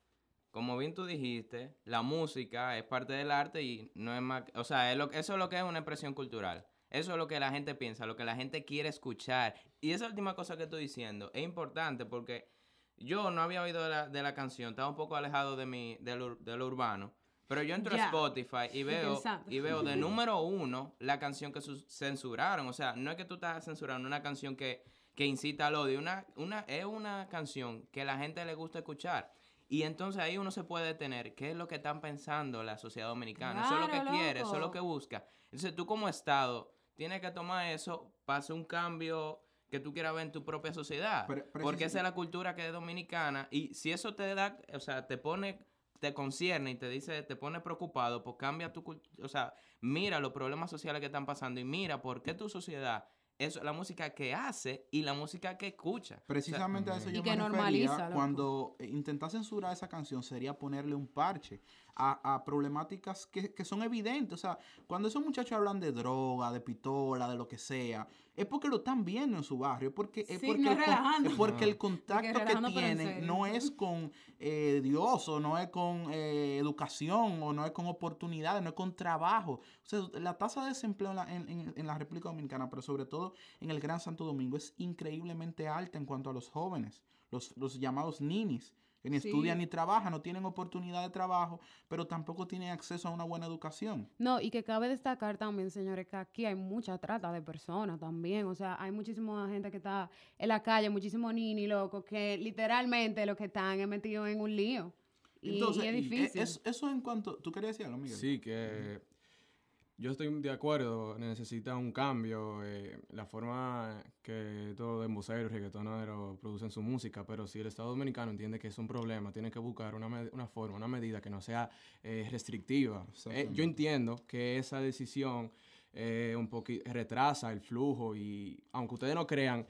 Como bien tú dijiste, la música es parte del arte y no es más, o sea, es lo- eso es lo que es una expresión cultural. Eso es lo que la gente piensa, lo que la gente quiere escuchar. Y esa última cosa que estoy diciendo es importante porque yo no había oído de la, de la canción, estaba un poco alejado de, mi, de, lo, de lo urbano. Pero yo entro a Spotify y veo, y veo de número uno la canción que censuraron. O sea, no es que tú estás censurando una canción que, que incita al odio. Una, una, es una canción que a la gente le gusta escuchar. Y entonces ahí uno se puede detener. ¿Qué es lo que están pensando la sociedad dominicana? eso es lo que quiere, eso es lo que busca. Entonces tú como Estado tienes que tomar eso hacer un cambio que tú quieras ver en tu propia sociedad. Porque esa es la cultura que es dominicana. Y si eso te da, o sea, te pone, te concierne y te dice, te pone preocupado, pues cambia tu cultura. O sea, mira los problemas sociales que están pasando y mira por qué tu sociedad es la música que hace y la música que escucha. O sea, Precisamente a eso Y yo que me normaliza, refería loco. cuando eh, intentar censurar esa canción sería ponerle un parche a, a problemáticas que, que son evidentes. O sea, cuando esos muchachos hablan de droga, de pistola, de lo que sea, es porque lo están viendo en su barrio, es porque, es Sí, porque, no el, con- es porque el contacto que tienen no es con eh, Dios o no es con eh, educación o no es con oportunidades, no es con trabajo. O sea, la tasa de desempleo en la, en- en- en la República Dominicana, pero sobre todo en el Gran Santo Domingo, es increíblemente alta en cuanto a los jóvenes, los, los llamados ninis, ni Sí. estudian ni trabajan, no tienen oportunidad de trabajo, pero tampoco tienen acceso a una buena educación. No, y que cabe destacar también, señores, que aquí hay mucha trata de personas también. O sea, hay muchísima gente que está en la calle, muchísimos nini locos, que literalmente lo que están es metidos en un lío. Y, Entonces, y es y- difícil. es- eso en cuanto... ¿Tú querías decir algo, Miguel? Sí, que yo estoy de acuerdo, necesita un cambio, eh, la forma que todos los emboceros y reggaetoneros producen su música, pero si el Estado Dominicano entiende que es un problema, tiene que buscar una, una forma, una medida que no sea eh, restrictiva. Eh, yo entiendo que esa decisión eh, un poquito retrasa el flujo y aunque ustedes no crean,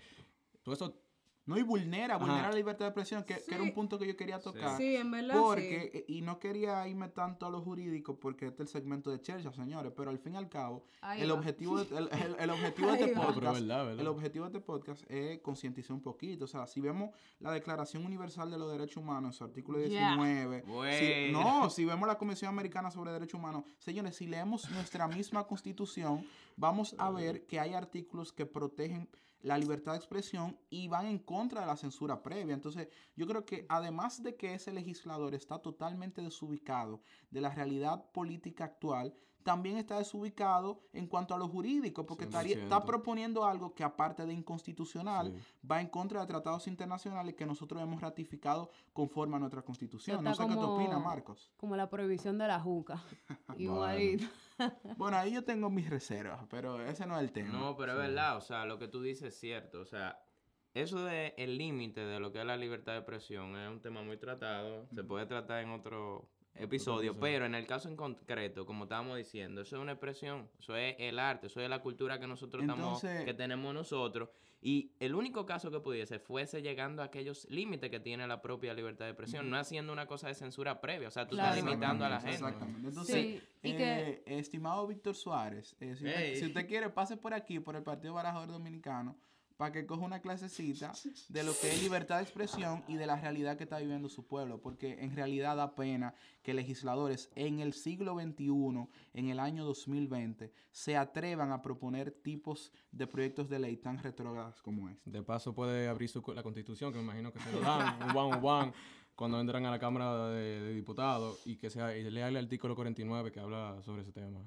todo eso No, y vulnera, Ajá. vulnera la libertad de expresión, que, que era un punto que yo quería tocar. Sí, en verdad. Porque, eh, y no quería irme tanto a lo jurídico porque este es el segmento de Churchill, señores, pero al fin y al cabo, Ahí el va. objetivo, de, el, el- el objetivo de este va. Podcast, es verdad, ¿verdad? el objetivo de este podcast es concientizar un poquito. O sea, si vemos la Declaración Universal de los Derechos Humanos, en su artículo Ya. 19, si- Bueno. no, si vemos la Convención Americana sobre Derechos Humanos, señores, si leemos nuestra misma constitución, vamos a ver que hay artículos que protegen la libertad de expresión y van en contra de la censura previa. Entonces, yo creo que además de que ese legislador está totalmente desubicado de la realidad política actual, también está desubicado en cuanto a lo jurídico, porque estaría- está 100%. proponiendo algo que aparte de inconstitucional, Sí. va en contra de tratados internacionales que nosotros hemos ratificado conforme a nuestra constitución. Está No sé qué te opina, Marcos. Como la prohibición de la juca. Igualito. Bueno, ahí yo tengo mis reservas, pero ese no es el tema. No, pero es verdad, o sea, lo que tú dices es cierto, o sea, eso de el límite de lo que es la libertad de expresión es un tema muy tratado, se puede tratar en otro episodio, episodio. pero en el caso en concreto, como estábamos diciendo, eso es una expresión, eso es el arte, eso es la cultura que nosotros Entonces- estamos, que tenemos nosotros, y el único caso que pudiese fuese llegando a aquellos límites que tiene la propia libertad de expresión, no haciendo una cosa de censura previa, o sea, tú Claro. estás limitando a la gente. Exactamente. Entonces, Sí, y que- eh, estimado Víctor Suárez, eh, si, usted, si usted quiere, pase por aquí, por el Partido Barajador Dominicano, para que coja una clasecita de lo que es libertad de expresión y de la realidad que está viviendo su pueblo, porque en realidad da pena que legisladores en el siglo XXI, en el año 2020, se atrevan a proponer tipos de proyectos de ley tan retrógrados como este. De paso puede abrir su, la constitución, que me imagino que se lo dan, un one, cuando entran a la Cámara de, de Diputados y que sea, y lea el artículo 49 que habla sobre ese tema.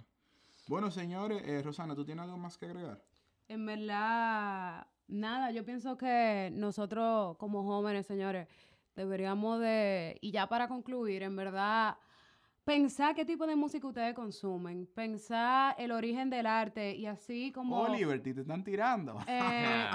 Bueno, señores, eh, Rosana, ¿tú tienes algo más que agregar? En verdad, nada, yo pienso que nosotros como jóvenes, señores, deberíamos de, y ya para concluir, en verdad, pensar qué tipo de música ustedes consumen, pensar el origen del arte y así como... Oh, Liberty, te están tirando. Eh,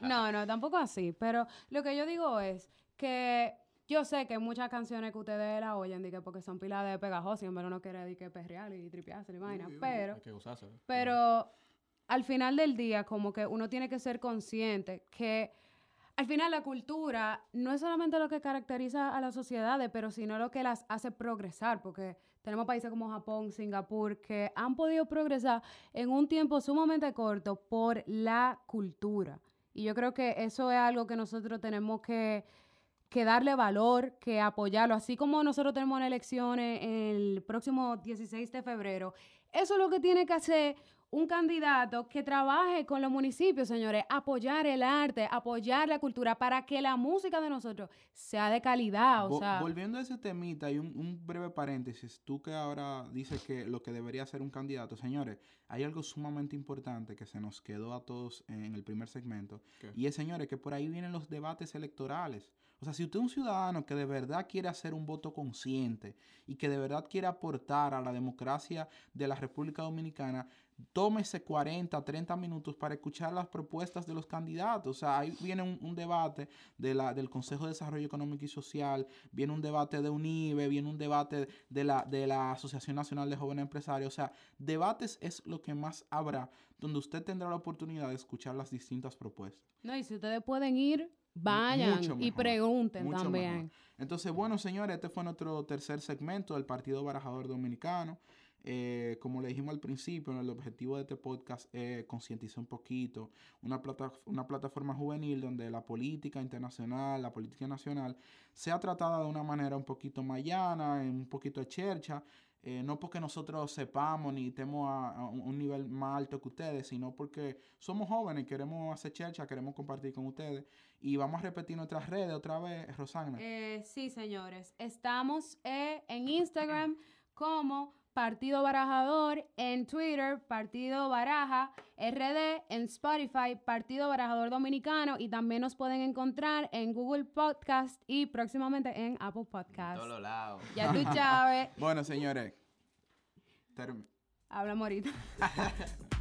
no, no, tampoco así. Pero lo que yo digo es que yo sé que muchas canciones que ustedes la oyen porque son pilas de pegajosas y en verdad uno quiere di que perrear y tripearse y vaina. Pero, Hay que usárselo. pero al final del día, como que uno tiene que ser consciente que al final la cultura no es solamente lo que caracteriza a las sociedades, pero sino lo que las hace progresar, porque tenemos países como Japón, Singapur, que han podido progresar en un tiempo sumamente corto por la cultura. Y yo creo que eso es algo que nosotros tenemos que, que darle valor, que apoyarlo, así como nosotros tenemos elecciones el próximo 16 de febrero. Eso es lo que tiene que hacer un candidato que trabaje con los municipios, señores, apoyar el arte, apoyar la cultura para que la música de nosotros sea de calidad, o Vo- sea, Volviendo a ese temita y un, un breve paréntesis, tú que ahora dices que lo que debería ser un candidato, señores, hay algo sumamente importante que se nos quedó a todos en el primer segmento, ¿Qué? y es, señores, que por ahí vienen los debates electorales. O sea, si usted es un ciudadano que de verdad quiere hacer un voto consciente y que de verdad quiere aportar a la democracia de la República Dominicana, tómese 40, 30 minutos para escuchar las propuestas de los candidatos. O sea, ahí viene un, debate del Consejo de Desarrollo Económico y Social, viene un debate de UNIBE, viene un debate de la, de la Asociación Nacional de Jóvenes Empresarios. O sea, debates es lo que más habrá, donde usted tendrá la oportunidad de escuchar las distintas propuestas. no, y si ustedes pueden ir, vayan Mucho y pregunten mucho también. mejor. Entonces, bueno, señores, este fue nuestro tercer segmento del Partido Barajador Dominicano. Eh, como le dijimos al principio, el objetivo de este podcast es concientizar un poquito, una, plata- una plataforma juvenil donde la política internacional, la política nacional, sea tratada de una manera un poquito más llana, un poquito de chercha, eh, no porque nosotros sepamos ni estemos a, un nivel más alto que ustedes, sino porque somos jóvenes, queremos hacer chercha, queremos compartir con ustedes. Y vamos a repetir nuestras redes otra vez, Rosana. Eh, sí, señores. Estamos eh, en Instagram como Partido Barajador, en Twitter Partido Baraja, RD, en Spotify Partido Barajador Dominicano y también nos pueden encontrar en Google Podcast y próximamente en Apple En Podcast. todos los lados. Ya tú sabes, Bueno, señores. term- hablamos ahorita.